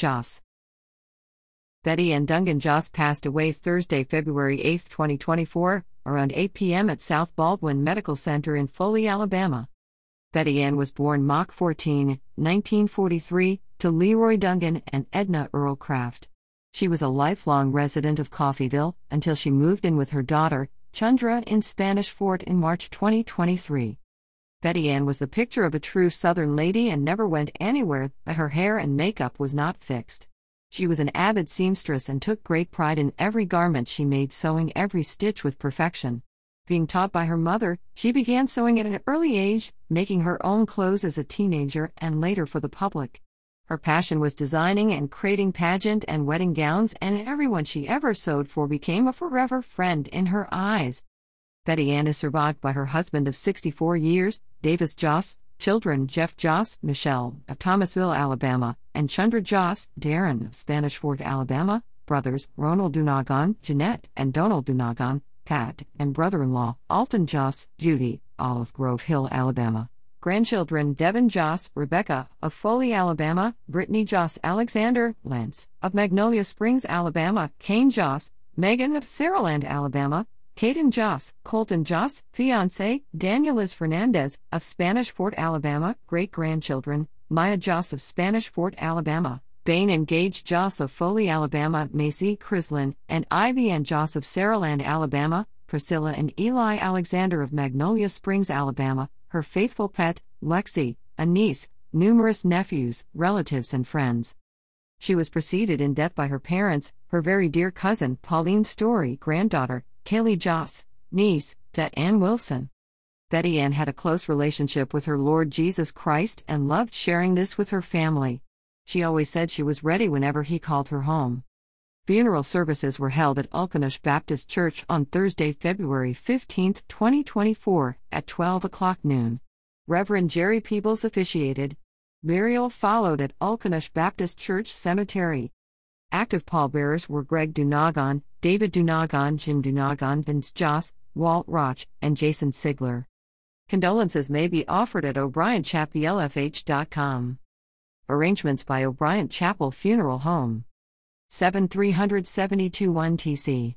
Joss. Betty Ann Dungan Joss passed away Thursday, February 8, 2024, around 8 p.m. at South Baldwin Medical Center in Foley, Alabama. Betty Ann was born Mach 14, 1943, to Leroy Dungan and Edna Earl Craft. She was a lifelong resident of Coffeeville until she moved in with her daughter, Chandra, in Spanish Fort in March 2023. Betty Ann was the picture of a true Southern lady and never went anywhere that her hair and makeup was not fixed. She was an avid seamstress and took great pride in every garment she made, sewing every stitch with perfection. Being taught by her mother, she began sewing at an early age, making her own clothes as a teenager and later for the public. Her passion was designing and creating pageant and wedding gowns, and everyone she ever sewed for became a forever friend in her eyes. Betty Ann is survived by her husband of 64 years, Davis Joss, children Jeff Joss, Michelle, of Thomasville, Alabama, and Chandra Joss, Darren, of Spanish Fort, Alabama, brothers Ronald Dunagan, Jeanette, and Donald Dunagan, Pat, and brother in law, Alton Joss, Judy, Olive Grove Hill, Alabama. Grandchildren Devin Joss, Rebecca, of Foley, Alabama, Brittany Joss Alexander, Lance, of Magnolia Springs, Alabama, Kane Joss, Megan of Saraland, Alabama, Caden Joss, Colton Joss, fiance, Daniel Liz Fernandez, of Spanish Fort, Alabama, great grandchildren, Maya Joss of Spanish Fort, Alabama, Bain and Gage Joss of Foley, Alabama, Macy Crislin, and Ivy and Joss of Saraland, Alabama, Priscilla and Eli Alexander of Magnolia Springs, Alabama, her faithful pet, Lexi, a niece, numerous nephews, relatives, and friends. She was preceded in death by her parents, her very dear cousin, Pauline Story, granddaughter, Kaylee Joss, niece, to Ann Wilson. Betty Ann had a close relationship with her Lord Jesus Christ and loved sharing this with her family. She always said she was ready whenever he called her home. Funeral services were held at Ulkanish Baptist Church on Thursday, February 15, 2024, at 12 o'clock noon. Reverend Jerry Peebles officiated. Burial followed at Ulkanish Baptist Church Cemetery. Active pallbearers were Greg Dunagan, David Dunagan, Jim Dunagan, Vince Joss, Walt Roch, and Jason Sigler. Condolences may be offered at o'brienchappellfh.com. Arrangements by O'Brien Chapel Funeral Home. 7372 1 TC.